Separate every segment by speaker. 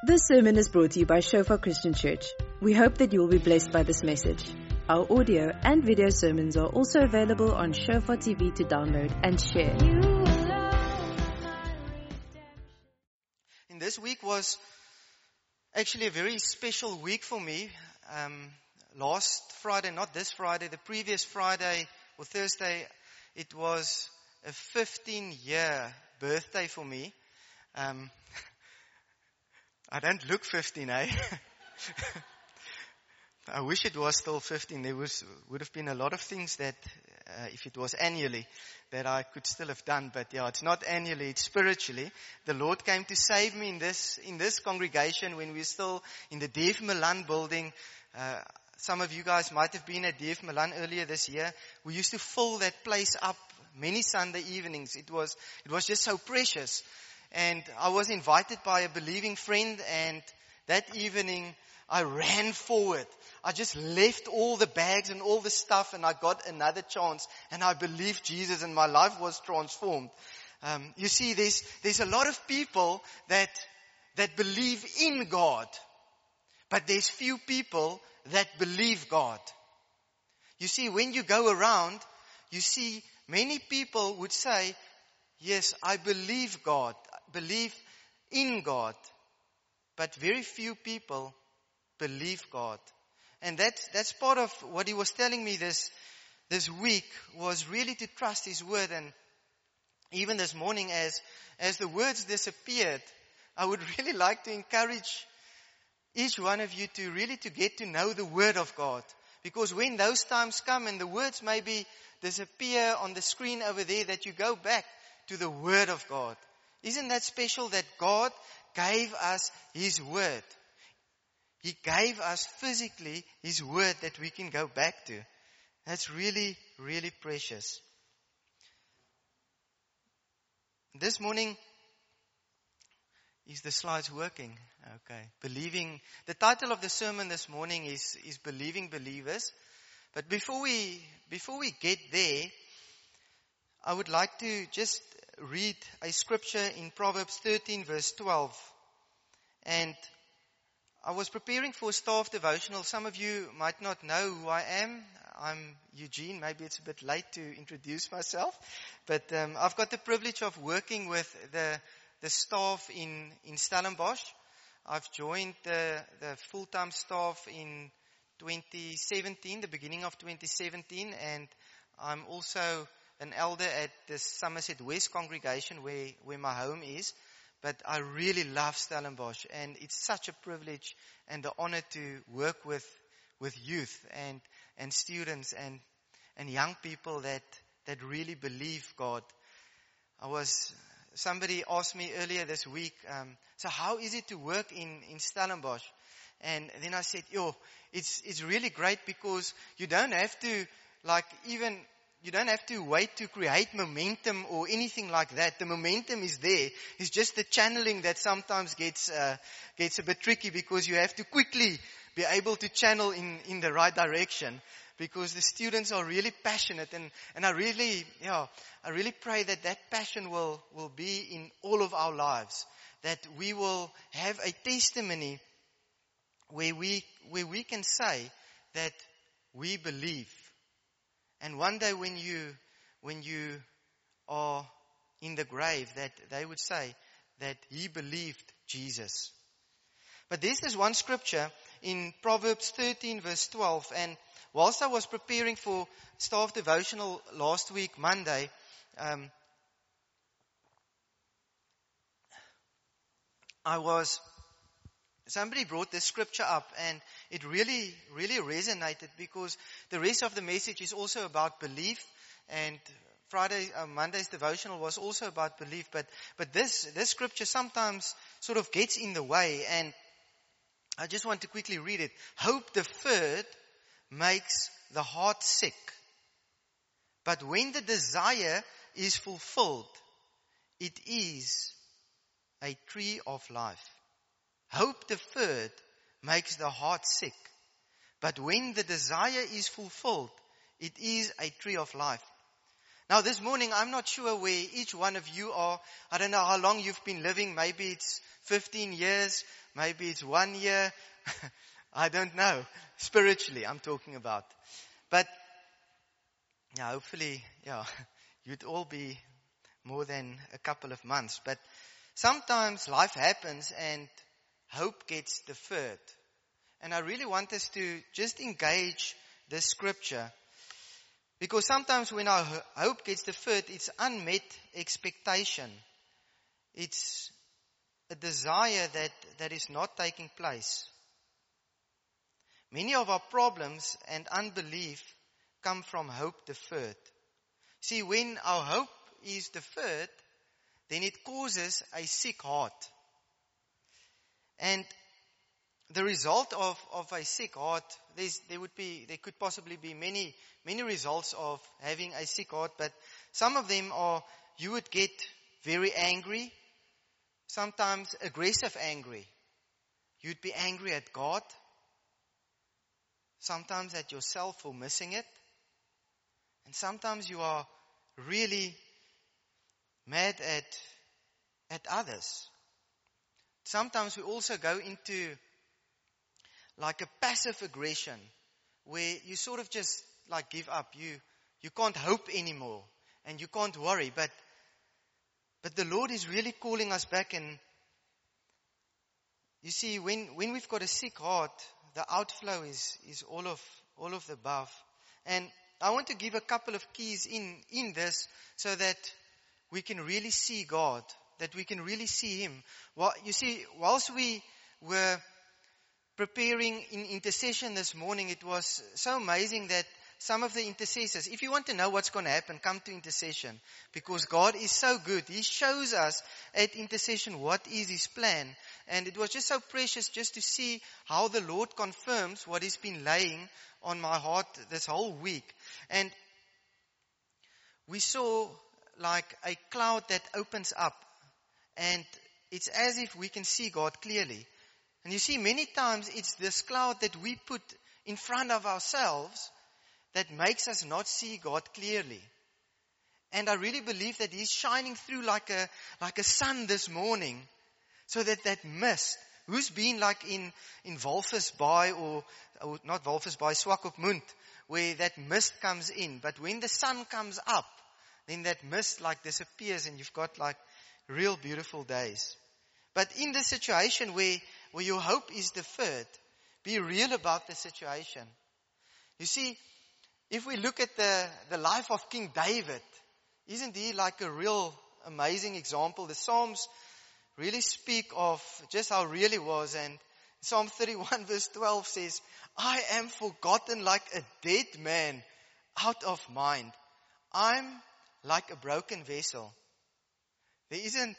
Speaker 1: This sermon is brought to you by Shofar Christian Church. We hope that you will be blessed by this message. Our audio and video sermons are also available on Shofar TV to download and share.
Speaker 2: And this week was actually a very special week for me. Um, last Friday, not this Friday, the previous Friday or Thursday, it was a 15 year birthday for me. Um, I don't look 15, eh? I wish it was still 15. There was, would have been a lot of things that, uh, if it was annually, that I could still have done. But yeah, it's not annually, it's spiritually. The Lord came to save me in this, in this congregation when we were still in the Dave Milan building. Uh, some of you guys might have been at Dave Milan earlier this year. We used to fill that place up many Sunday evenings. It was, it was just so precious. And I was invited by a believing friend and that evening I ran forward. I just left all the bags and all the stuff and I got another chance and I believed Jesus and my life was transformed. Um, you see, there's, there's a lot of people that, that believe in God, but there's few people that believe God. You see, when you go around, you see many people would say, yes, I believe God, believe in God, but very few people believe God. And that's, that's part of what he was telling me this, this week was really to trust his word. And even this morning as, as the words disappeared, I would really like to encourage each one of you to really to get to know the word of God. Because when those times come and the words maybe disappear on the screen over there, that you go back to the word of God. Isn't that special that God gave us His word? He gave us physically His word that we can go back to. That's really, really precious. This morning, is the slides working? Okay. Believing, the title of the sermon this morning is, is Believing Believers. But before we, before we get there, I would like to just read a scripture in Proverbs 13 verse 12. And I was preparing for a staff devotional. Some of you might not know who I am. I'm Eugene. Maybe it's a bit late to introduce myself, but um, I've got the privilege of working with the the staff in in Stellenbosch. I've joined the the full-time staff in 2017, the beginning of 2017, and I'm also an elder at the Somerset West congregation where, where my home is. But I really love Stellenbosch and it's such a privilege and the honor to work with, with youth and, and students and, and young people that, that really believe God. I was, somebody asked me earlier this week, um, so how is it to work in, in Stellenbosch? And then I said, yo, it's, it's really great because you don't have to like even you don't have to wait to create momentum or anything like that. The momentum is there. It's just the channeling that sometimes gets uh, gets a bit tricky because you have to quickly be able to channel in in the right direction because the students are really passionate and and I really yeah I really pray that that passion will will be in all of our lives that we will have a testimony where we where we can say that we believe and one day when you, when you are in the grave, that they would say that he believed Jesus. But this is one scripture in Proverbs 13 verse 12 and whilst I was preparing for staff devotional last week, Monday, um, I was Somebody brought this scripture up and it really, really resonated because the rest of the message is also about belief and Friday, uh, Monday's devotional was also about belief, but, but this, this scripture sometimes sort of gets in the way and I just want to quickly read it. Hope deferred makes the heart sick. But when the desire is fulfilled, it is a tree of life. Hope deferred makes the heart sick. But when the desire is fulfilled, it is a tree of life. Now this morning, I'm not sure where each one of you are. I don't know how long you've been living. Maybe it's 15 years. Maybe it's one year. I don't know. Spiritually, I'm talking about. But, yeah, hopefully, yeah, you'd all be more than a couple of months. But sometimes life happens and hope gets deferred. And I really want us to just engage this scripture because sometimes when our hope gets deferred, it's unmet expectation. It's a desire that, that is not taking place. Many of our problems and unbelief come from hope deferred. See, when our hope is deferred, then it causes a sick heart. And the result of, of a sick heart, there would be, there could possibly be many, many results of having a sick heart, but some of them are, you would get very angry, sometimes aggressive angry. You'd be angry at God, sometimes at yourself for missing it, and sometimes you are really mad at, at others. Sometimes we also go into like a passive aggression where you sort of just like give up. You, you can't hope anymore and you can't worry. But, but the Lord is really calling us back and you see, when, when we've got a sick heart, the outflow is, is all of, all of the above. And I want to give a couple of keys in, in this so that we can really see God, that we can really see Him. Well, you see, whilst we were preparing in intercession this morning, it was so amazing that some of the intercessors, if you want to know what's going to happen, come to intercession. Because God is so good. He shows us at intercession what is His plan. And it was just so precious just to see how the Lord confirms what He's been laying on my heart this whole week. And we saw like a cloud that opens up. And it's as if we can see God clearly. And you see, many times it's this cloud that we put in front of ourselves that makes us not see God clearly. And I really believe that He's shining through like a, like a sun this morning so that that mist, who's been like in, in Walvisbaai or, or not Walvisbaai, Swakopmund, where that mist comes in. But when the sun comes up, then that mist like disappears and you've got like real beautiful days. But in the situation where where your hope is deferred. Be real about the situation. You see, if we look at the, the life of King David, isn't he like a real amazing example? The Psalms really speak of just how real he was and Psalm 31 verse 12 says, I am forgotten like a dead man out of mind. I'm like a broken vessel. There isn't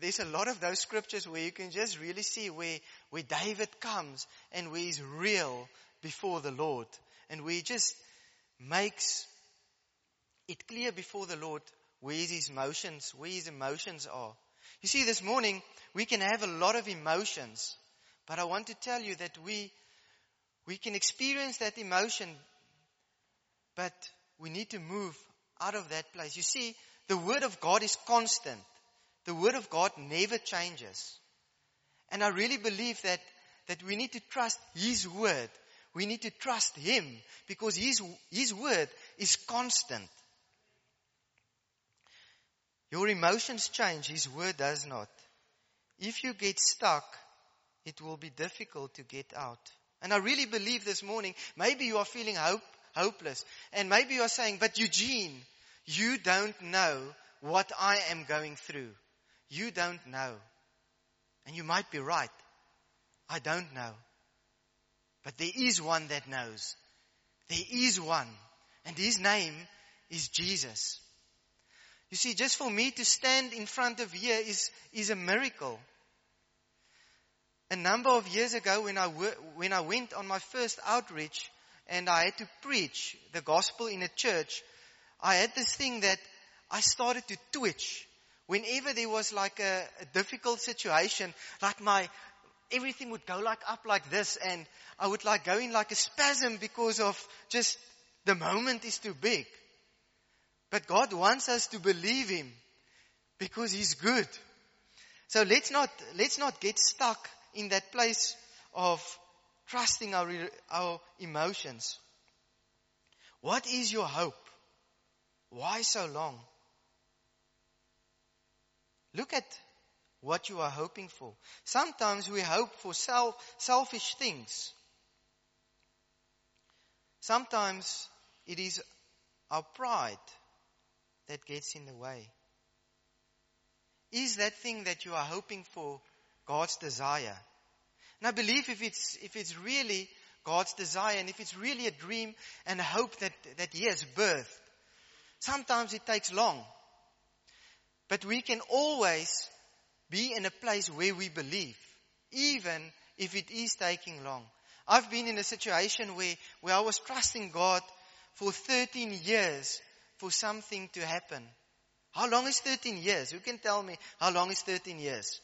Speaker 2: there's a lot of those scriptures where you can just really see where, where David comes and where he's real before the Lord and where he just makes it clear before the Lord where his emotions, where his emotions are. You see, this morning we can have a lot of emotions, but I want to tell you that we, we can experience that emotion, but we need to move out of that place. You see, the word of God is constant. The Word of God never changes. And I really believe that, that we need to trust His Word. We need to trust Him because His, His Word is constant. Your emotions change, His Word does not. If you get stuck, it will be difficult to get out. And I really believe this morning, maybe you are feeling hope, hopeless. And maybe you are saying, but Eugene, you don't know what I am going through. You don't know. And you might be right. I don't know. But there is one that knows. There is one. And his name is Jesus. You see, just for me to stand in front of here is, is a miracle. A number of years ago when I, when I went on my first outreach and I had to preach the gospel in a church, I had this thing that I started to twitch whenever there was like a, a difficult situation, like my, everything would go like up like this and I would like go in like a spasm because of just the moment is too big. But God wants us to believe Him because He's good. So let's not, let's not get stuck in that place of trusting our, our emotions. What is your hope? Why so long? Look at what you are hoping for. Sometimes we hope for self, selfish things. Sometimes it is our pride that gets in the way. Is that thing that you are hoping for God's desire? And I believe if it's, if it's really God's desire and if it's really a dream and a hope that, that He has birthed, sometimes it takes long. But we can always be in a place where we believe, even if it is taking long. I've been in a situation where, where I was trusting God for 13 years for something to happen. How long is 13 years? Who can tell me how long is 13 years?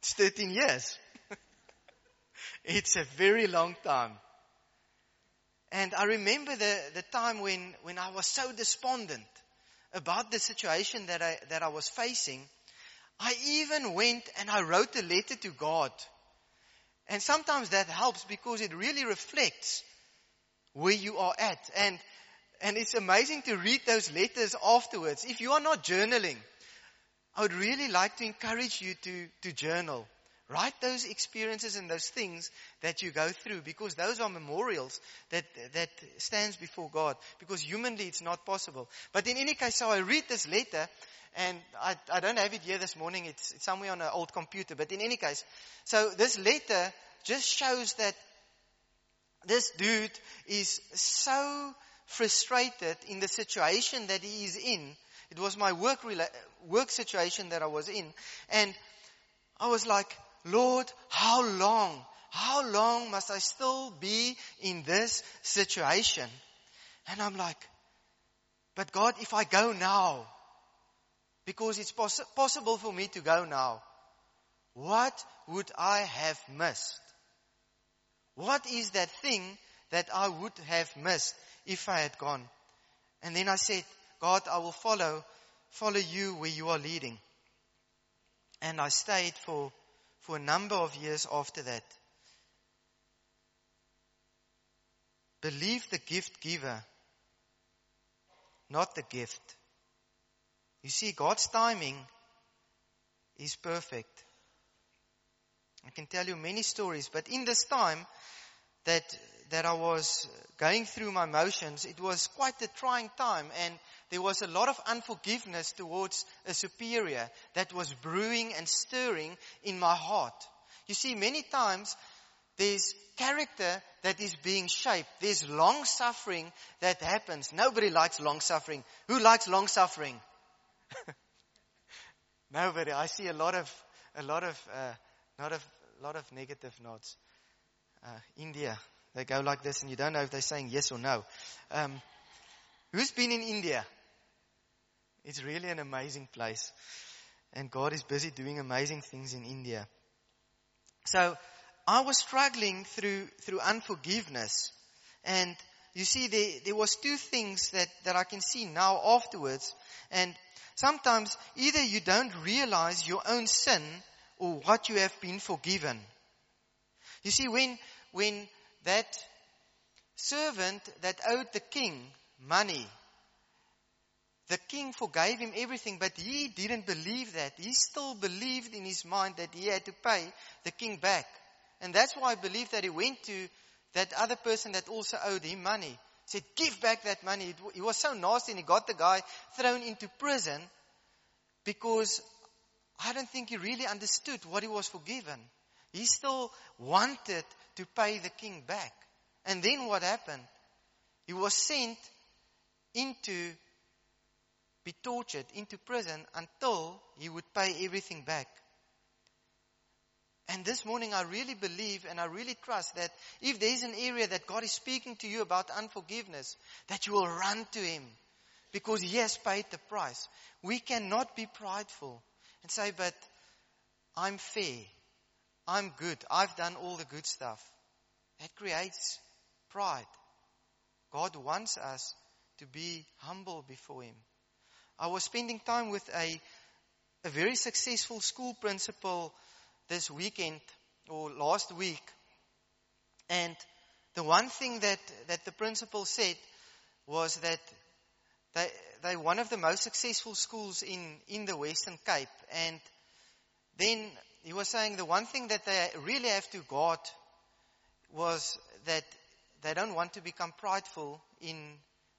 Speaker 2: It's 13 years. it's a very long time. And I remember the, the time when, when I was so despondent about the situation that I, that I was facing. I even went and I wrote a letter to God. And sometimes that helps because it really reflects where you are at. And, and it's amazing to read those letters afterwards. If you are not journaling, I would really like to encourage you to, to journal. Write those experiences and those things that you go through because those are memorials that, that stands before God because humanly it's not possible. But in any case, so I read this letter and I, I don't have it here this morning. It's, it's somewhere on an old computer. But in any case, so this letter just shows that this dude is so frustrated in the situation that he is in. It was my work, rela- work situation that I was in. And I was like, Lord, how long? How long must I still be in this situation? And I'm like, but God, if I go now, because it's poss- possible for me to go now, what would I have missed? What is that thing that I would have missed if I had gone? And then I said, God, I will follow, follow you where you are leading. And I stayed for, for a number of years after that. Believe the gift giver, not the gift. You see, God's timing is perfect. I can tell you many stories, but in this time that, that I was going through my motions, it was quite a trying time and there was a lot of unforgiveness towards a superior that was brewing and stirring in my heart. You see, many times there's character that is being shaped. There's long suffering that happens. Nobody likes long suffering. Who likes long suffering? Nobody. I see a lot of, a lot of, uh, not of, lot of negative nods. Uh, India, they go like this, and you don't know if they're saying yes or no. Um, who's been in India? It's really an amazing place, and God is busy doing amazing things in India. So I was struggling through through unforgiveness, and you see, there, there was two things that, that I can see now afterwards. And sometimes either you don't realize your own sin or what you have been forgiven. You see, when, when that servant that owed the king money, the king forgave him everything, but he didn't believe that. He still believed in his mind that he had to pay the king back. And that's why I believe that he went to that other person that also owed him money said, give back that money. He was so nasty and he got the guy thrown into prison because I don't think he really understood what he was forgiven. He still wanted to pay the king back. And then what happened? He was sent into, be tortured into prison until he would pay everything back. And this morning I really believe and I really trust that if there's an area that God is speaking to you about unforgiveness, that you will run to Him because He has paid the price. We cannot be prideful and say, but I'm fair. I'm good. I've done all the good stuff. That creates pride. God wants us to be humble before Him. I was spending time with a, a very successful school principal this weekend or last week. And the one thing that, that the principal said was that they, they're one of the most successful schools in, in the Western Cape. And then he was saying the one thing that they really have to guard was that they don't want to become prideful in,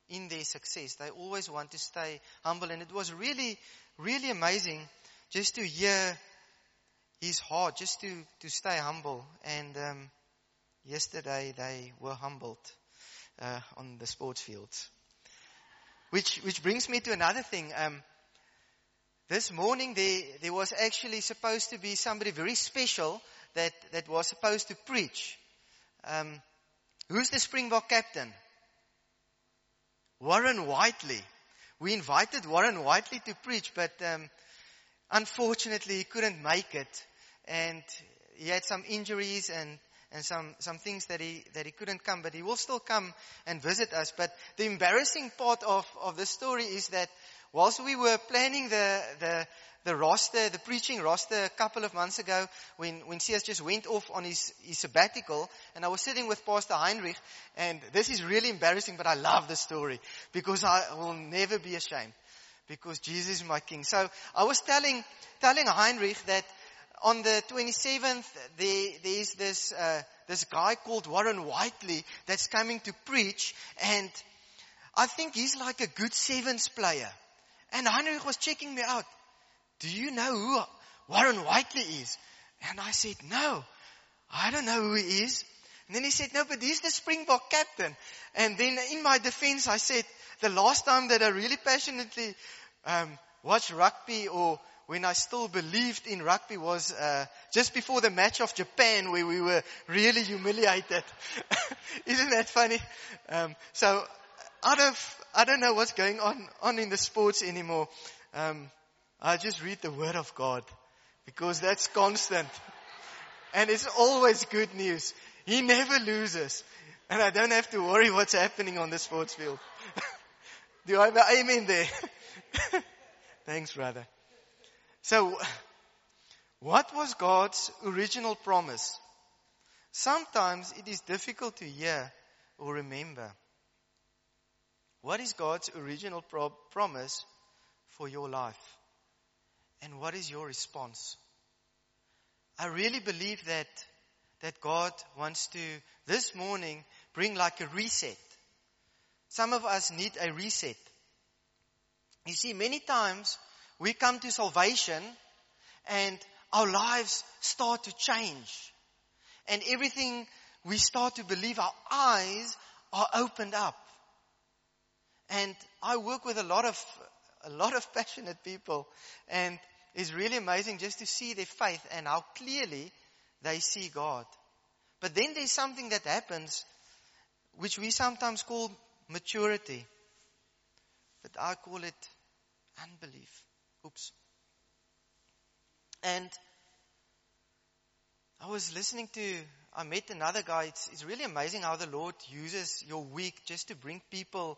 Speaker 2: in their success. They always want to stay humble. And it was really, really amazing just to hear his heart, just to, to stay humble. And um, yesterday they were humbled uh, on the sports fields. Which, which brings me to another thing. Um, this morning there, there was actually supposed to be somebody very special that, that was supposed to preach. Um, who's the Springbok captain? Warren Whiteley. We invited Warren Whiteley to preach, but um, unfortunately he couldn't make it, and he had some injuries and and some some things that he that he couldn't come. But he will still come and visit us. But the embarrassing part of of the story is that whilst we were planning the the the roster, the preaching roster a couple of months ago when, when CS just went off on his, his sabbatical and I was sitting with Pastor Heinrich and this is really embarrassing but I love the story because I will never be ashamed because Jesus is my King. So I was telling, telling Heinrich that on the 27th there, there's this, uh, this guy called Warren Whiteley that's coming to preach and I think he's like a good sevens player. And Heinrich was checking me out do you know who Warren Whiteley is? And I said, no, I don't know who he is. And then he said, no, but he's the Springbok captain. And then in my defense, I said, the last time that I really passionately um, watched rugby or when I still believed in rugby was uh, just before the match of Japan where we were really humiliated. Isn't that funny? Um, so out of, I don't know what's going on, on in the sports anymore. Um, I just read the word of God because that's constant. And it's always good news. He never loses. And I don't have to worry what's happening on the sports field. Do I have an amen there? Thanks, brother. So, what was God's original promise? Sometimes it is difficult to hear or remember. What is God's original pro- promise for your life? And what is your response? I really believe that, that God wants to, this morning, bring like a reset. Some of us need a reset. You see, many times we come to salvation and our lives start to change. And everything we start to believe, our eyes are opened up. And I work with a lot of a lot of passionate people. And it's really amazing just to see their faith and how clearly they see God. But then there's something that happens which we sometimes call maturity. But I call it unbelief. Oops. And I was listening to, I met another guy. It's, it's really amazing how the Lord uses your week just to bring people,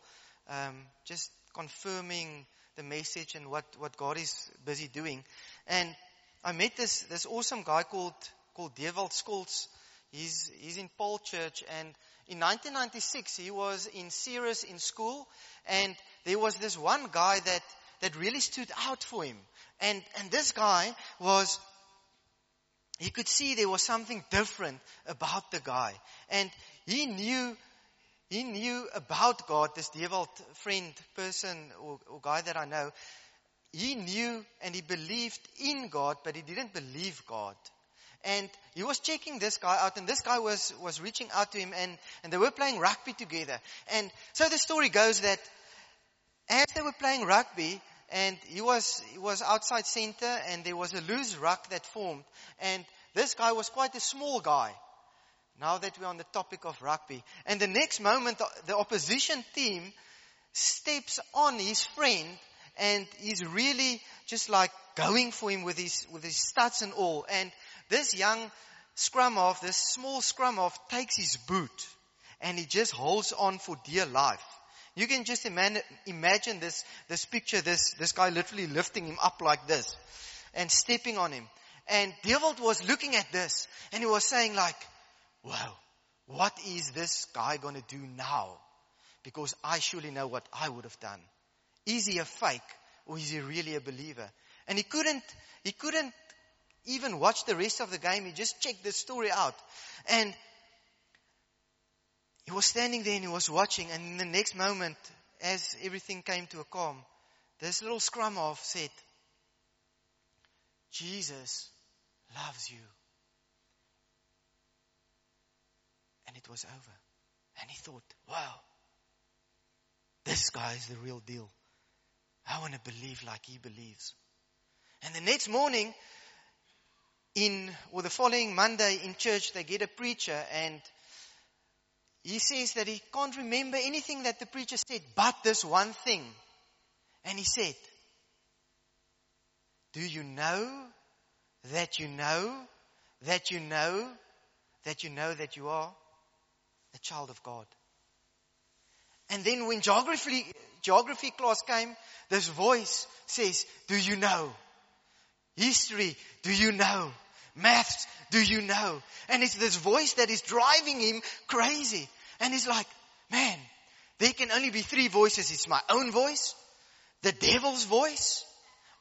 Speaker 2: um, just confirming the message and what, what God is busy doing. And I met this, this awesome guy called, called Dewald Scholz. He's, he's in Paarl Church and in 1996 he was in Ceres in school and there was this one guy that, that really stood out for him. And, and this guy was, he could see there was something different about the guy. And he knew he knew about God, this Dewald friend, person, or, or guy that I know. He knew and he believed in God, but he didn't believe God. And he was checking this guy out, and this guy was, was reaching out to him, and, and they were playing rugby together. And so the story goes that as they were playing rugby, and he was, he was outside center, and there was a loose ruck that formed, and this guy was quite a small guy. Now that we're on the topic of rugby. And the next moment, uh, the opposition team steps on his friend and he's really just like going for him with his, with his studs and all. And this young scrum half, this small scrum half takes his boot and he just holds on for dear life. You can just imagine, imagine this, this picture, this, this guy literally lifting him up like this and stepping on him. And Dewald was looking at this and he was saying like, wow, what is this guy going to do now? Because I surely know what I would have done. Is he a fake or is he really a believer? And he couldn't, he couldn't even watch the rest of the game. He just checked the story out. And he was standing there and he was watching. And in the next moment, as everything came to a calm, this little scrum half said, Jesus loves you. And it was over. And he thought, wow, this guy is the real deal. I want to believe like he believes. And the next morning, in, or the following Monday in church, they get a preacher and he says that he can't remember anything that the preacher said but this one thing. And he said, Do you know that you know that you know that you know that you are a child of God? And then when geography, geography class came, this voice says, Do you know? History, do you know? Maths, do you know? And it's this voice that is driving him crazy. And he's like, man, there can only be three voices. It's my own voice, the devil's voice,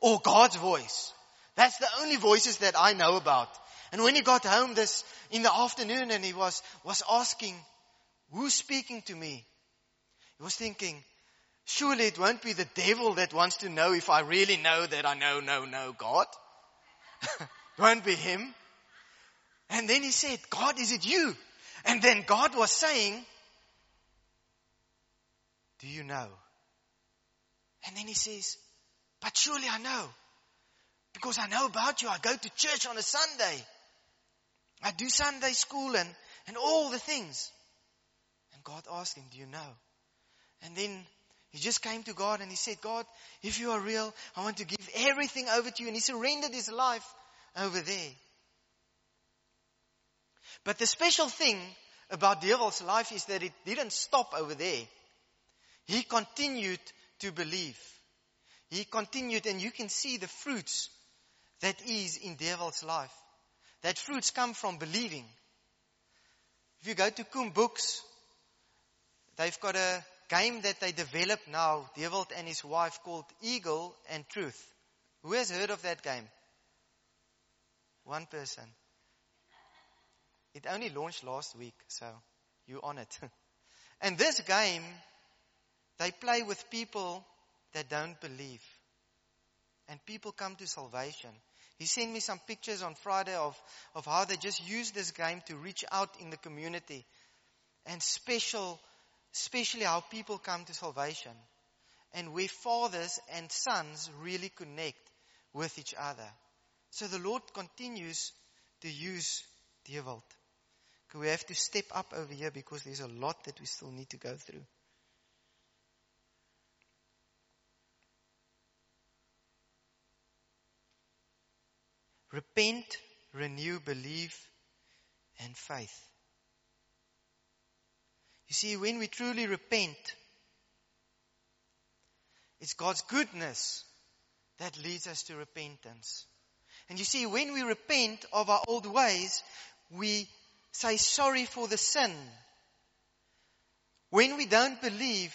Speaker 2: or God's voice. That's the only voices that I know about. And when he got home this, in the afternoon and he was, was asking, who's speaking to me? He was thinking, surely it won't be the devil that wants to know if I really know that I know, know, know God. it won't be him. And then he said, God, is it you? And then God was saying, do you know? And then he says, but surely I know. Because I know about you. I go to church on a Sunday. I do Sunday school and, and all the things. And God asked him, do you know? And then he just came to God and he said, God, if you are real, I want to give everything over to you. And he surrendered his life over there. But the special thing about Dewald's life is that it didn't stop over there. He continued to believe. He continued and you can see the fruits that is in Dewald's life. That fruits come from believing. If you go to CUM Books, they've got a game that they developed now, Dewald and his wife, called Eagle and Truth. Who has heard of that game? One person. It only launched last week, so you're on it. and this game, they play with people that don't believe. And people come to salvation. He sent me some pictures on Friday of, of how they just use this game to reach out in the community. And special, especially how people come to salvation. And where fathers and sons really connect with each other. So the Lord continues to use Dewald. We have to step up over here because there's a lot that we still need to go through. Repent, renew, believe, and faith. You see, when we truly repent, it's God's goodness that leads us to repentance. And you see, when we repent of our old ways, we say sorry for the sin. When we don't believe,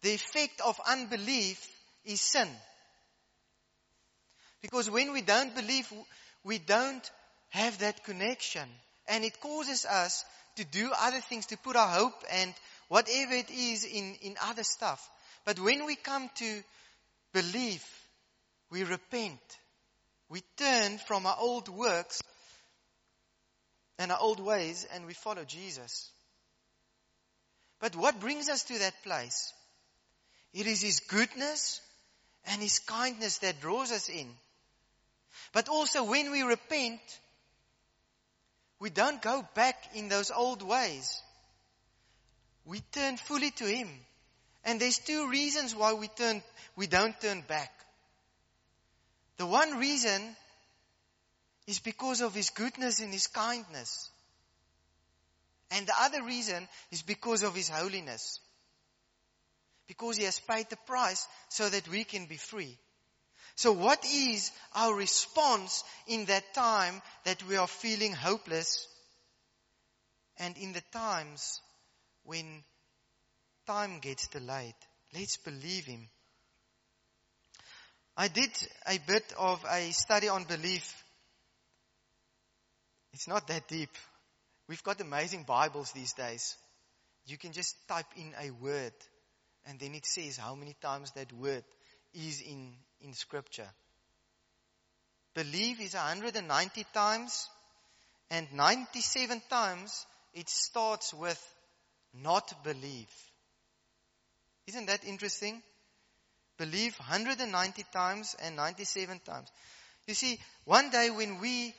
Speaker 2: the effect of unbelief is sin. Because when we don't believe, we don't have that connection. And it causes us to do other things, to put our hope and whatever it is in, in other stuff. But when we come to believe, we repent. We turn from our old works and our old ways and we follow Jesus. But what brings us to that place? It is His goodness and His kindness that draws us in. But also when we repent, we don't go back in those old ways. We turn fully to Him. And there's two reasons why we turn, we don't turn back. The one reason is because of His goodness and His kindness. And the other reason is because of His holiness. because he has paid the price so that we can be free. So what is our response in that time that we are feeling hopeless and in the times when time gets delayed? Let's believe him. I did a bit of a study on belief. It's not that deep. We've got amazing Bibles these days. You can just type in a word and then it says how many times that word is in, in scripture. Believe is 190 times and 97 times it starts with not believe. Isn't that interesting? Believe 190 times and 97 times. You see, one day when we,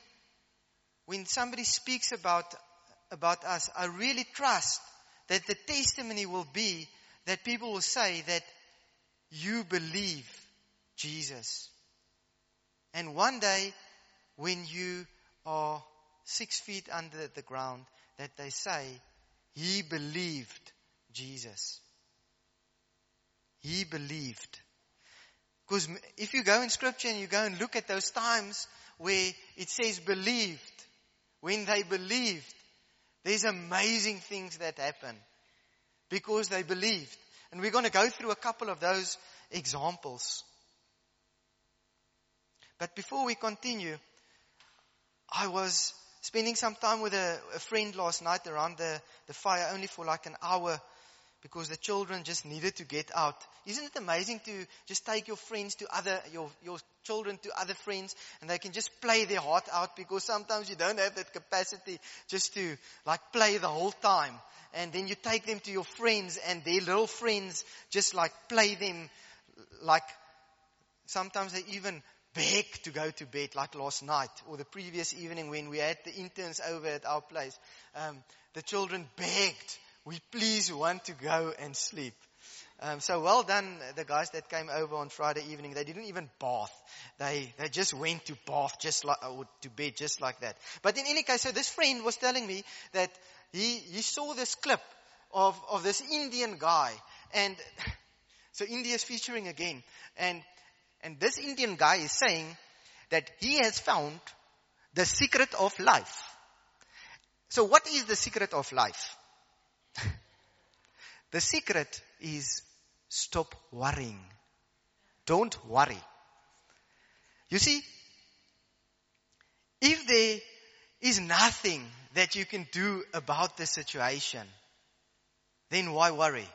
Speaker 2: when somebody speaks about, about us, I really trust that the testimony will be that people will say that you believe Jesus. And one day, when you are six feet under the ground, that they say, he believed Jesus. He believed. Because if you go in scripture and you go and look at those times where it says believed, when they believed, there's amazing things that happen because they believed. And we're going to go through a couple of those examples. But before we continue, I was spending some time with a, a friend last night around the, the fire only for like an hour because the children just needed to get out. Isn't it amazing to just take your friends to other, your, your children to other friends and they can just play their heart out because sometimes you don't have that capacity just to like play the whole time. And then you take them to your friends and their little friends just like play them like sometimes they even beg to go to bed like last night or the previous evening when we had the interns over at our place. Um, the children begged, we please want to go and sleep. Um, so well done, the guys that came over on Friday evening. They didn't even bath. They they just went to bath just like or to bed just like that. But in any case, so this friend was telling me that he he saw this clip of of this Indian guy, and so India is featuring again, and and this Indian guy is saying that he has found the secret of life. So what is the secret of life? the secret is stop worrying. Don't worry. You see, if there is nothing that you can do about the situation, then why worry?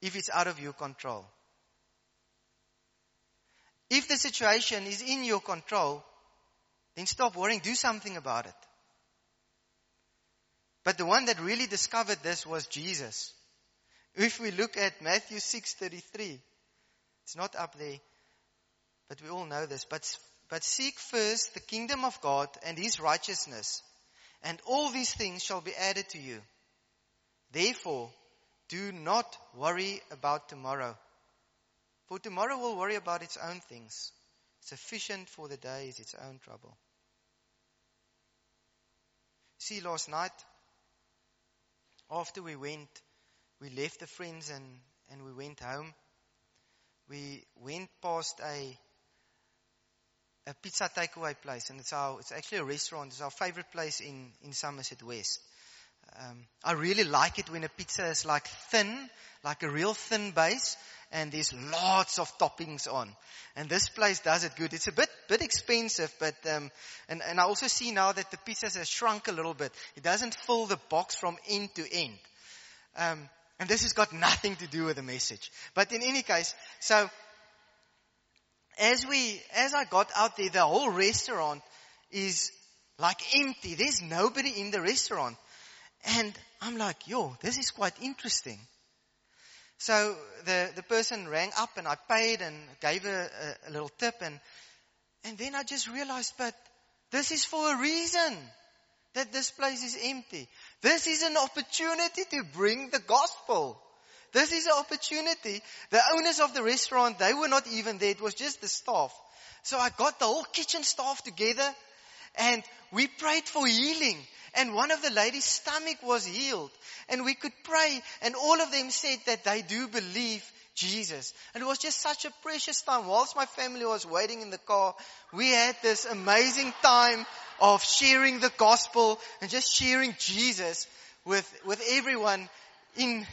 Speaker 2: If it's out of your control. If the situation is in your control, then stop worrying, do something about it. But the one that really discovered this was Jesus. If we look at Matthew 6:33, it's not up there, but we all know this. But, but seek first the kingdom of God and his righteousness, and all these things shall be added to you. Therefore, do not worry about tomorrow for tomorrow will worry about its own things. Sufficient for the day is its own trouble. See, last night, after we went, we left the friends and, and we went home. We went past a a pizza takeaway place, and it's our it's actually a restaurant. It's our favorite place in in Somerset West. Um, I really like it when a pizza is like thin, like a real thin base, and there's lots of toppings on. And this place does it good. It's a bit, bit expensive, but, um, and, and I also see now that the pizzas have shrunk a little bit. It doesn't fill the box from end to end. Um, and this has got nothing to do with the message. But in any case, so, as we, as I got out there, the whole restaurant is like empty. There's nobody in the restaurant. And I'm like, yo, this is quite interesting. So the, the person rang up and I paid and gave her a, a little tip and, and then I just realized, but this is for a reason that this place is empty. This is an opportunity to bring the gospel. This is an opportunity. The owners of the restaurant, they were not even there. It was just the staff. So I got the whole kitchen staff together and we prayed for healing And one of the ladies' stomach was healed. And we could pray. And all of them said that they do believe Jesus. And it was just such a precious time. Whilst my family was waiting in the car, we had this amazing time of sharing the gospel and just sharing Jesus with, with everyone in,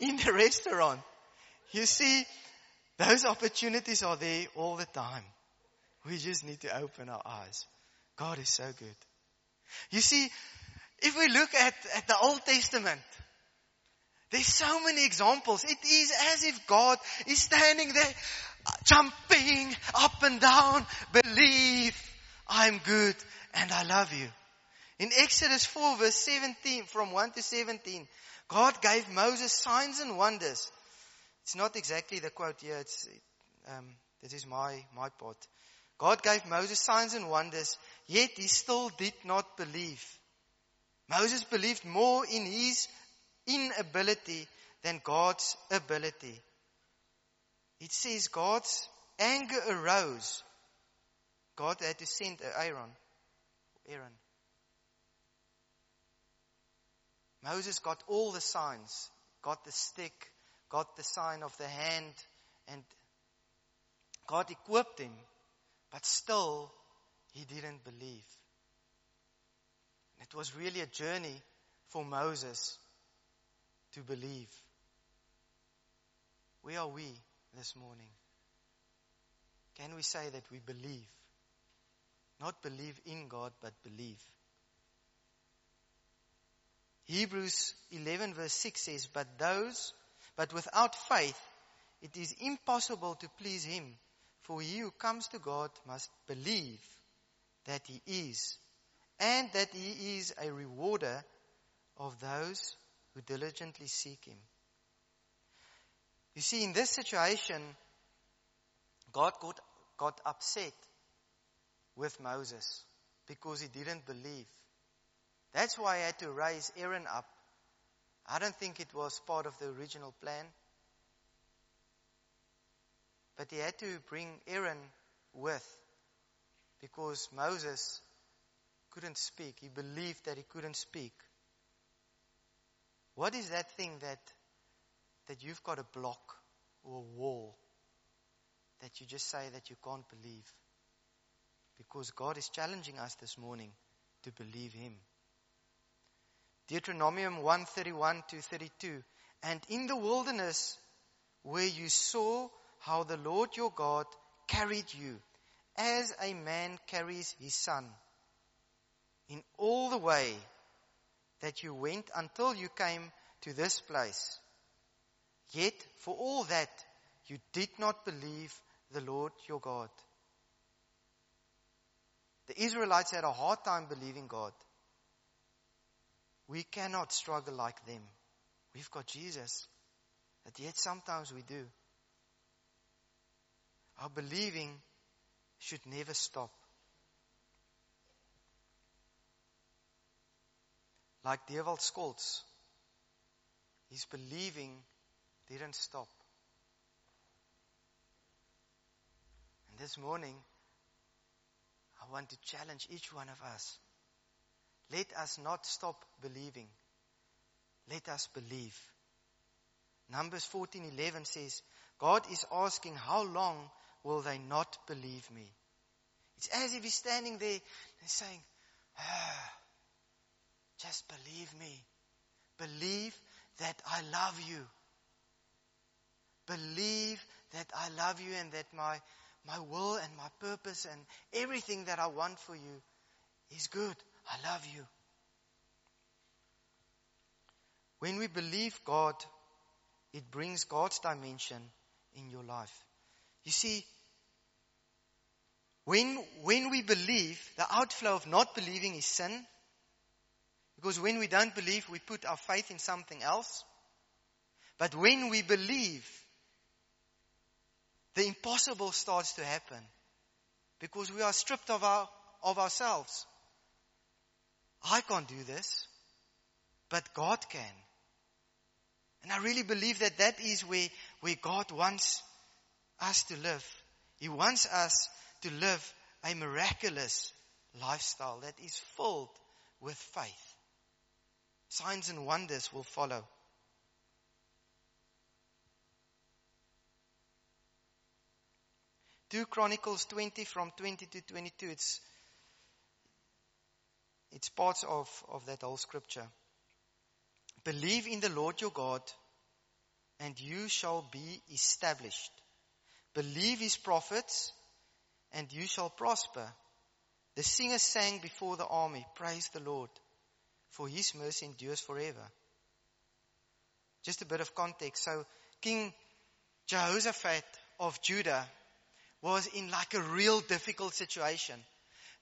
Speaker 2: in the restaurant. You see, those opportunities are there all the time. We just need to open our eyes. God is so good. You see, if we look at, at the Old Testament, there's so many examples. It is as if God is standing there, jumping up and down, believe I'm good and I love you. In Exodus 4 verse 17, from 1 to 17, God gave Moses signs and wonders. It's not exactly the quote here, it's, um, this is my, my part. God gave Moses signs and wonders, yet he still did not believe. Moses believed more in his inability than God's ability. It says God's anger arose. God had to send Aaron. Aaron. Moses got all the signs, got the stick, got the sign of the hand, and God equipped him, but still he didn't believe. It was really a journey for Moses to believe. Where are we this morning? Can we say that we believe? Not believe in God, but believe. Hebrews 11 verse 6 says, But those, but without faith, it is impossible to please Him. For he who comes to God must believe that He is, and that He is a rewarder of those who diligently seek Him. You see, in this situation, God got, got upset with Moses because he didn't believe. That's why I had to raise Aaron up. I don't think it was part of the original plan. But he had to bring Aaron with because Moses couldn't speak. He believed that he couldn't speak. What is that thing that, that you've got a block or a wall that you just say that you can't believe? Because God is challenging us this morning to believe Him. Deuteronomium 131 to 32. And in the wilderness where you saw how the Lord your God carried you as a man carries his son in all the way that you went until you came to this place. Yet, for all that, you did not believe the Lord your God. The Israelites had a hard time believing God. We cannot struggle like them. We've got Jesus. But yet sometimes we do. Our believing should never stop. Like Dewald Scholtz, his believing didn't stop. And this morning, I want to challenge each one of us. Let us not stop believing. Let us believe. Numbers 14:11 says, God is asking, how long will they not believe me? It's as if he's standing there and saying, ah, just believe me. Believe that I love you. Believe that I love you and that my, my will and my purpose and everything that I want for you is good. I love you. When we believe God, it brings God's dimension in your life. You see, when, when we believe, the outflow of not believing is sin. Because when we don't believe, we put our faith in something else. But when we believe, the impossible starts to happen. Because we are stripped of our, of ourselves. I can't do this, but God can. And I really believe that that is where, where God wants us to live. He wants us to live a miraculous lifestyle that is filled with faith. Signs and wonders will follow. 2 Chronicles 20 from 20 to 22. It's, it's parts of, of that whole scripture. Believe in the Lord your God and you shall be established. Believe his prophets and you shall prosper. The singers sang before the army, praise the Lord, for his mercy endures forever. Just a bit of context. So King Jehoshaphat of Judah was in like a real difficult situation.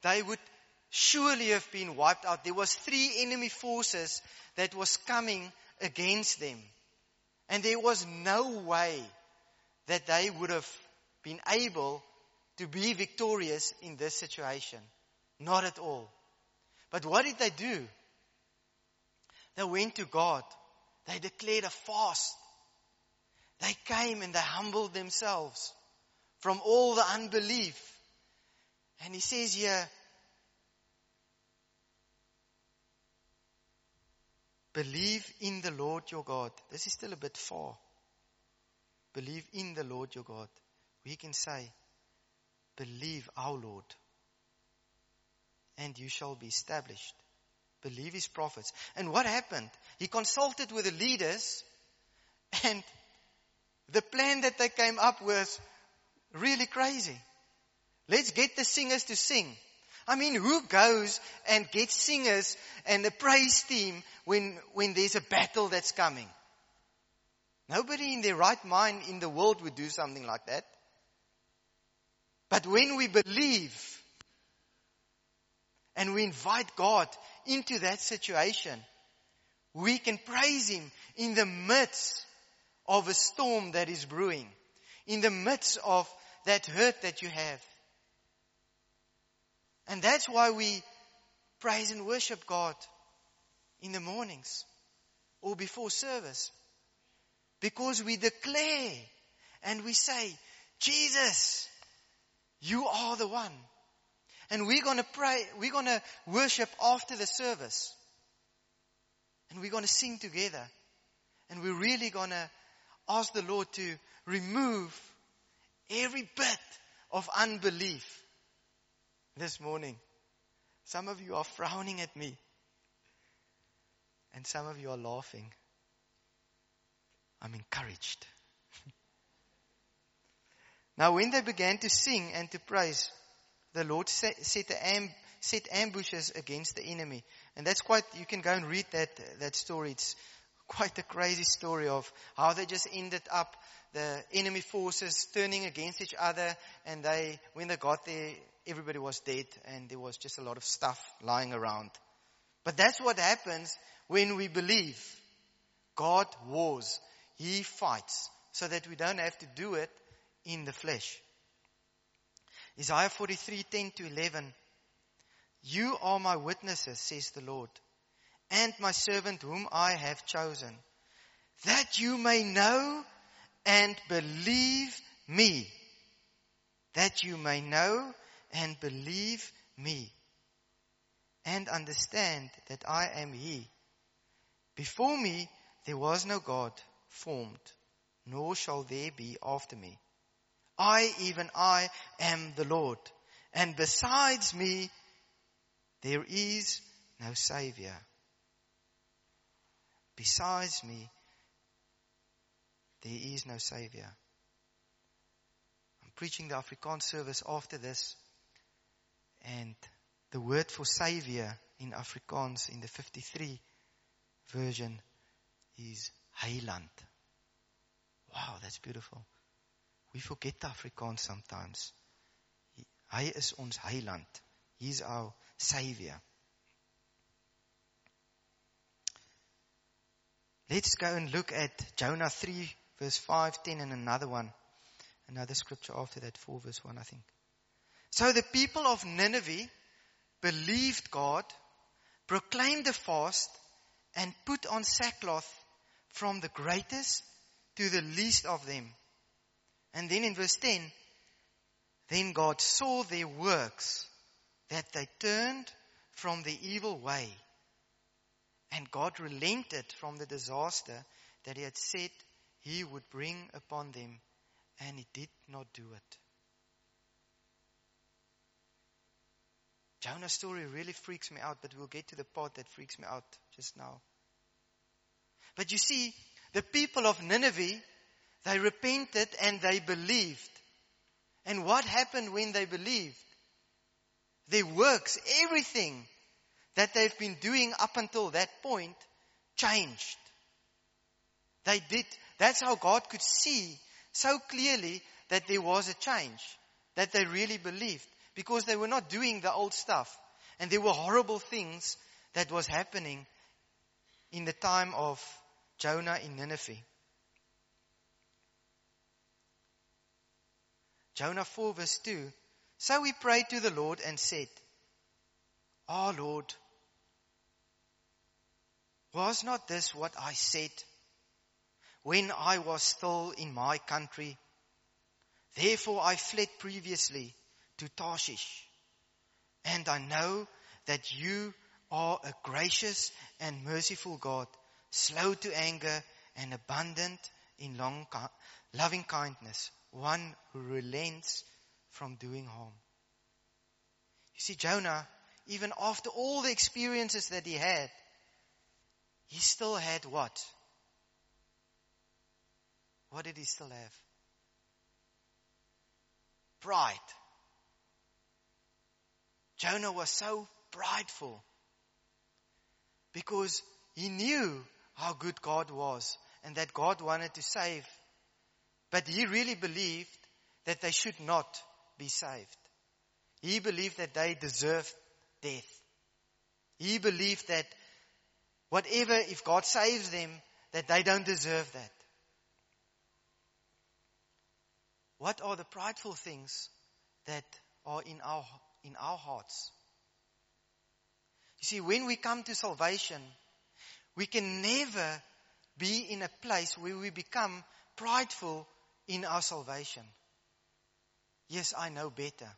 Speaker 2: They would surely have been wiped out. There was three enemy forces that was coming against them. And there was no way that they would have been able to be victorious in this situation. Not at all. But what did they do? They went to God. They declared a fast. They came and they humbled themselves from all the unbelief. And he says here, believe in the Lord your God. This is still a bit far. Believe in the Lord your God. We can say, believe our Lord and you shall be established. Believe his prophets. And what happened? He consulted with the leaders and the plan that they came up with really crazy. Let's get the singers to sing. I mean, who goes and gets singers and a praise team when, when there's a battle that's coming? Nobody in their right mind in the world would do something like that. But when we believe and we invite God into that situation, we can praise Him in the midst of a storm that is brewing, in the midst of that hurt that you have. And that's why we praise and worship God in the mornings or before service. Because we declare and we say, Jesus, you are the one. And we're gonna pray, we're gonna worship after the service. And we're gonna sing together. And we're really gonna ask the Lord to remove every bit of unbelief this morning. Some of you are frowning at me. And some of you are laughing. I'm encouraged. Now when they began to sing and to praise, the Lord set, set, amb- set ambushes against the enemy. And that's quite, you can go and read that, that story. It's quite a crazy story of how they just ended up the enemy forces turning against each other and they, when they got there, everybody was dead and there was just a lot of stuff lying around. But that's what happens when we believe. God wars. He fights so that we don't have to do it in the flesh. Isaiah 43, 10 to 11. You are my witnesses, says the Lord, and my servant whom I have chosen, that you may know and believe me. That you may know and believe me. And understand that I am He. Before me there was no God formed, nor shall there be after me. I, even I, am the Lord. And besides me, there is no Savior. Besides me, there is no Savior. I'm preaching the Afrikaans service after this, and the word for Savior in Afrikaans in the 53 version is Heiland. Wow, that's beautiful. We forget the Afrikaans sometimes. Hy is ons heiland. is our savior. Let's go and look at Jonah 3 verse 5, 10 and another one. Another scripture after that, 4 verse 1 I think. So the people of Nineveh believed God, proclaimed the fast, and put on sackcloth from the greatest to the least of them. And then in verse 10, then God saw their works, that they turned from the evil way And God relented from the disaster that he had said he would bring upon them, and he did not do it. Jonah's story really freaks me out, but we'll get to the part that freaks me out just now. But you see, the people of Nineveh, they repented and they believed. And what happened when they believed? Their works, everything that they've been doing up until that point changed. They did. That's how God could see so clearly that there was a change, that they really believed because they were not doing the old stuff. And there were horrible things that was happening in the time of Jonah in Nineveh. Jonah 4 verse 2. So we prayed to the Lord and said, Our oh Lord, was not this what I said when I was still in my country? Therefore I fled previously to Tarshish. And I know that you are a gracious and merciful God, slow to anger and abundant in long, loving kindness, one who relents from doing harm. You see, Jonah, even after all the experiences that he had, he still had what? What did he still have? Pride. Jonah was so prideful because he knew how good God was and that God wanted to save. But he really believed that they should not be saved. He believed that they deserved death. He believed that whatever, if God saves them, that they don't deserve that. What are the prideful things that are in our in our hearts. You see, when we come to salvation, we can never be in a place where we become prideful in our salvation. Yes, I know better.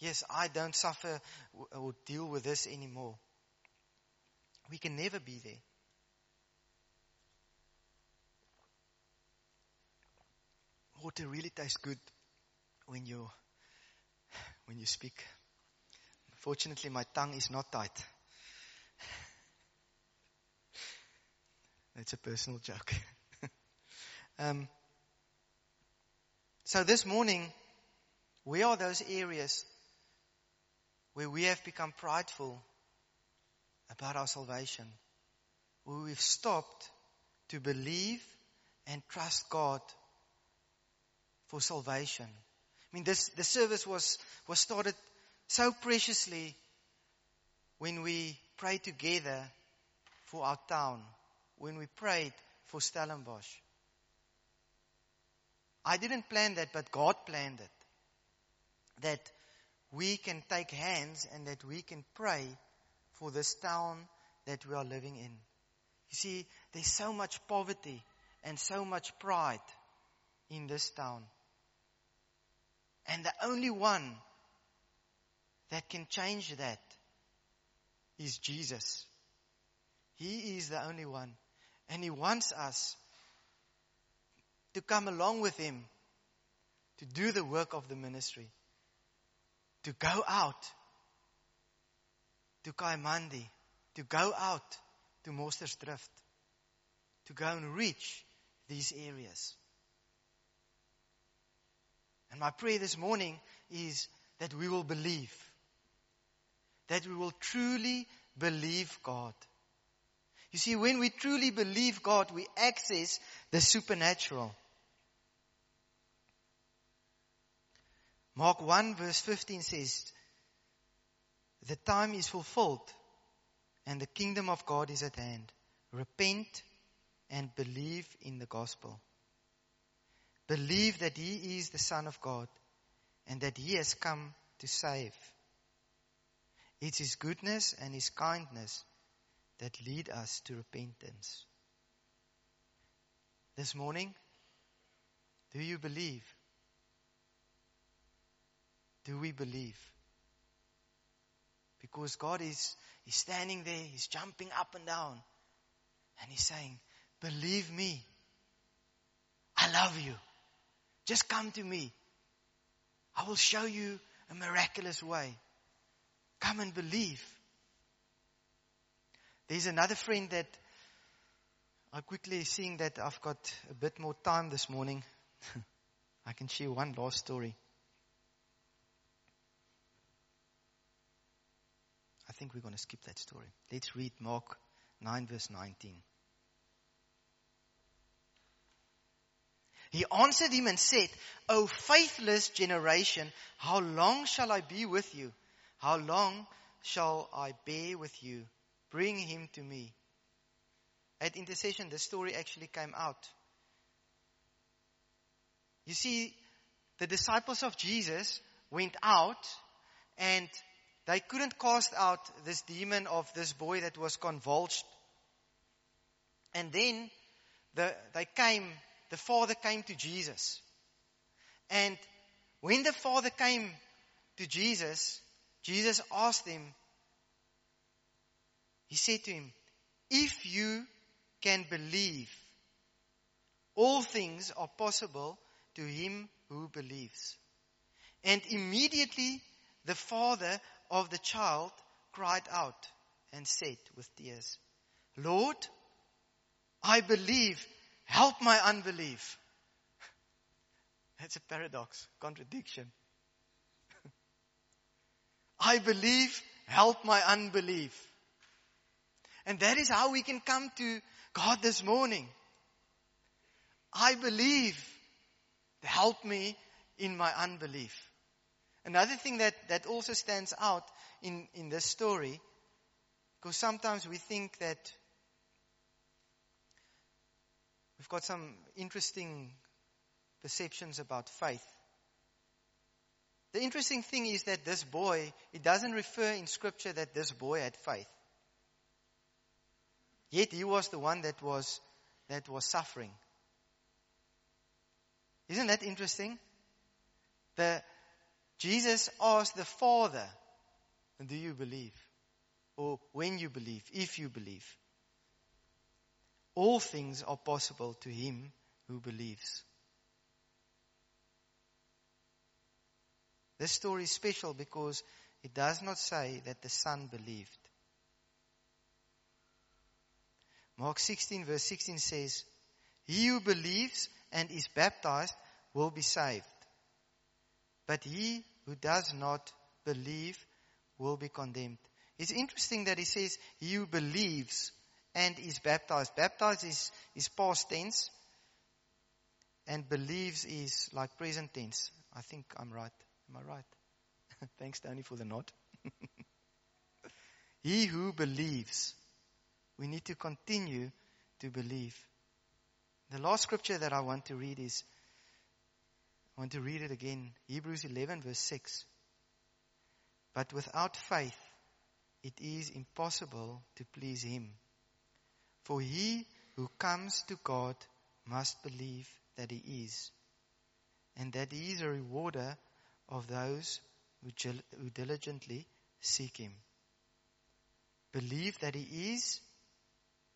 Speaker 2: Yes, I don't suffer or deal with this anymore. We can never be there. Water really tastes good when you're when you speak. Fortunately, my tongue is not tight. That's a personal joke. um, so this morning, where are those areas where we have become prideful about our salvation? Where we've stopped to believe and trust God for salvation. I mean, this, the service was, was started so preciously when we prayed together for our town, when we prayed for Stellenbosch. I didn't plan that, but God planned it. That we can take hands and that we can pray for this town that we are living in. You see, there's so much poverty and so much pride in this town. And the only one that can change that is Jesus. He is the only one. And He wants us to come along with Him to do the work of the ministry. To go out to Kayamandi, to go out to Mostertsdrift, to go and reach these areas. And my prayer this morning is that we will believe. That we will truly believe God. You see, when we truly believe God, we access the supernatural. Mark 1 verse 15 says, The time is fulfilled and the kingdom of God is at hand. Repent and believe in the gospel. Believe that He is the Son of God and that He has come to save. It's His goodness and His kindness that lead us to repentance. This morning, do you believe? Do we believe? Because God is, he's standing there, he's jumping up and down. And he's saying, believe me. I love you. Just come to me. I will show you a miraculous way. Come and believe. There's another friend that I quickly seeing that I've got a bit more time this morning. I can share one last story. Think we're going to skip that story. Let's read Mark 9 verse 19. He answered him and said, O faithless generation, how long shall I be with you? How long shall I bear with you? Bring him to me. At intercession, the story actually came out. You see, the disciples of Jesus went out and they couldn't cast out this demon of this boy that was convulsed. And then the, they came the father came to Jesus. And when the father came to Jesus, Jesus asked him, he said to him, if you can believe, all things are possible to him who believes. And immediately the father of the child cried out and said with tears, Lord, I believe, Help my unbelief. That's a paradox, contradiction. I believe, help my unbelief. And that is how we can come to God this morning. I believe, help me in my unbelief. Another thing that, that also stands out in, in this story, because sometimes we think that We've got some interesting perceptions about faith. The interesting thing is that this boy, it doesn't refer in scripture that this boy had faith. Yet he was the one that was, that was suffering. Isn't that interesting? The, Jesus asked the Father, do you believe? Or when you believe, if you believe. All things are possible to him who believes. This story is special because it does not say that the son believed. Mark 16 verse 16 says, He who believes and is baptized will be saved. But he who does not believe will be condemned. It's interesting that he says, He who believes and is baptized. Baptized is, is past tense and believes is like present tense. I think I'm right. Am I right? Thanks, Tony, for the nod. he who believes, we need to continue to believe. The last scripture that I want to read is, Want to read it again. Hebrews 11 verse 6. But without faith, it is impossible to please him. For he who comes to God must believe that he is, and that he is a rewarder of those who diligently seek him. Believe that he is,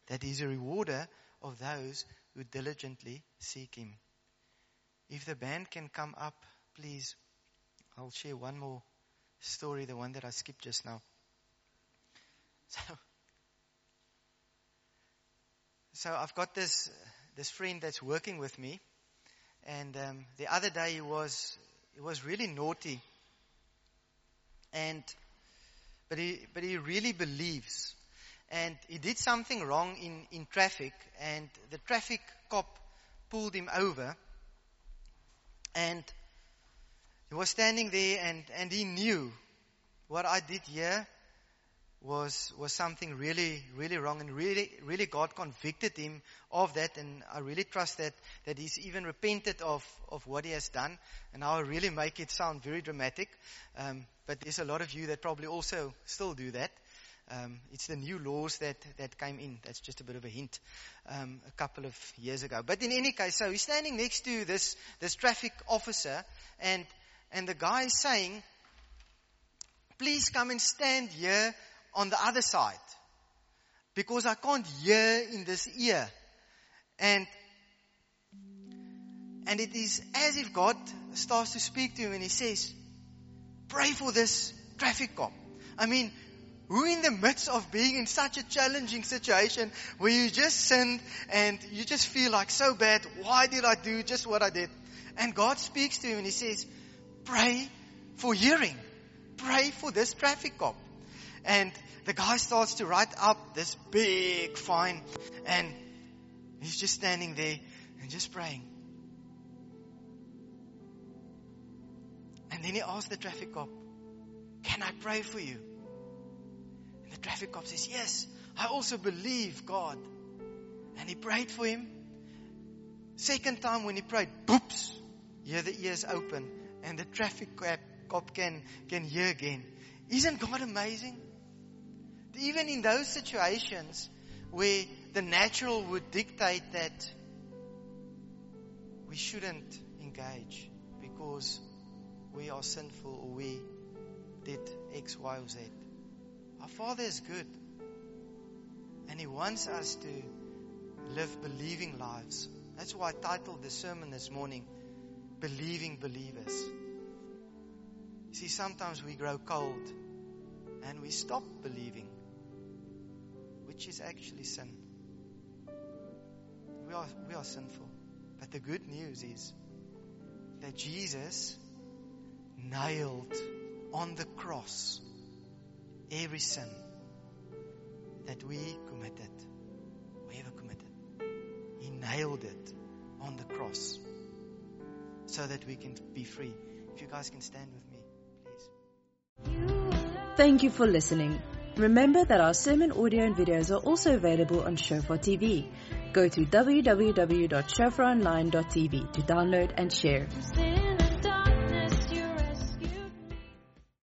Speaker 2: that he is a rewarder of those who diligently seek him. If the band can come up, please, I'll share one more story, the one that I skipped just now. So, so I've got this, this friend that's working with me. And um, the other day he was, he was really naughty. And, but he, but he really believes. And he did something wrong in, in traffic and the traffic cop pulled him over. And he was standing there and, and he knew what I did here was, was something really, really wrong and really, really God convicted him of that and I really trust that, that he's even repented of, of what he has done and I'll really make it sound very dramatic. Um, but there's a lot of you that probably also still do that. Um, it's the new laws that, that came in. That's just a bit of a hint. Um, a couple of years ago. But in any case, so he's standing next to this, this traffic officer and, and the guy is saying, please come and stand here on the other side. Because I can't hear in this ear. And, and it is as if God starts to speak to him and he says, pray for this traffic cop. I mean, who in the midst of being in such a challenging situation where you just sinned and you just feel like so bad, why did I do just what I did? And God speaks to him and he says, pray for hearing. Pray for this traffic cop. And the guy starts to write up this big fine and he's just standing there and just praying. And then he asks the traffic cop, can I pray for you? The traffic cop says, yes, I also believe God. And he prayed for him. Second time when he prayed, boops, here the ears open and the traffic cop can, can hear again. Isn't God amazing? Even in those situations where the natural would dictate that we shouldn't engage because we are sinful or we did X, Y, or Z. Our Father is good. And He wants us to live believing lives. That's why I titled the sermon this morning, Believing Believers. See, sometimes we grow cold and we stop believing, which is actually sin. We are, we are sinful. But the good news is that Jesus nailed on the cross every sin that we committed, we ever committed. He nailed it on the cross so that we can be free. If you guys can stand with me, please.
Speaker 1: Thank you for listening. Remember that our sermon audio and videos are also available on Shofar TV. Go to www.shofaronline.tv to download and share.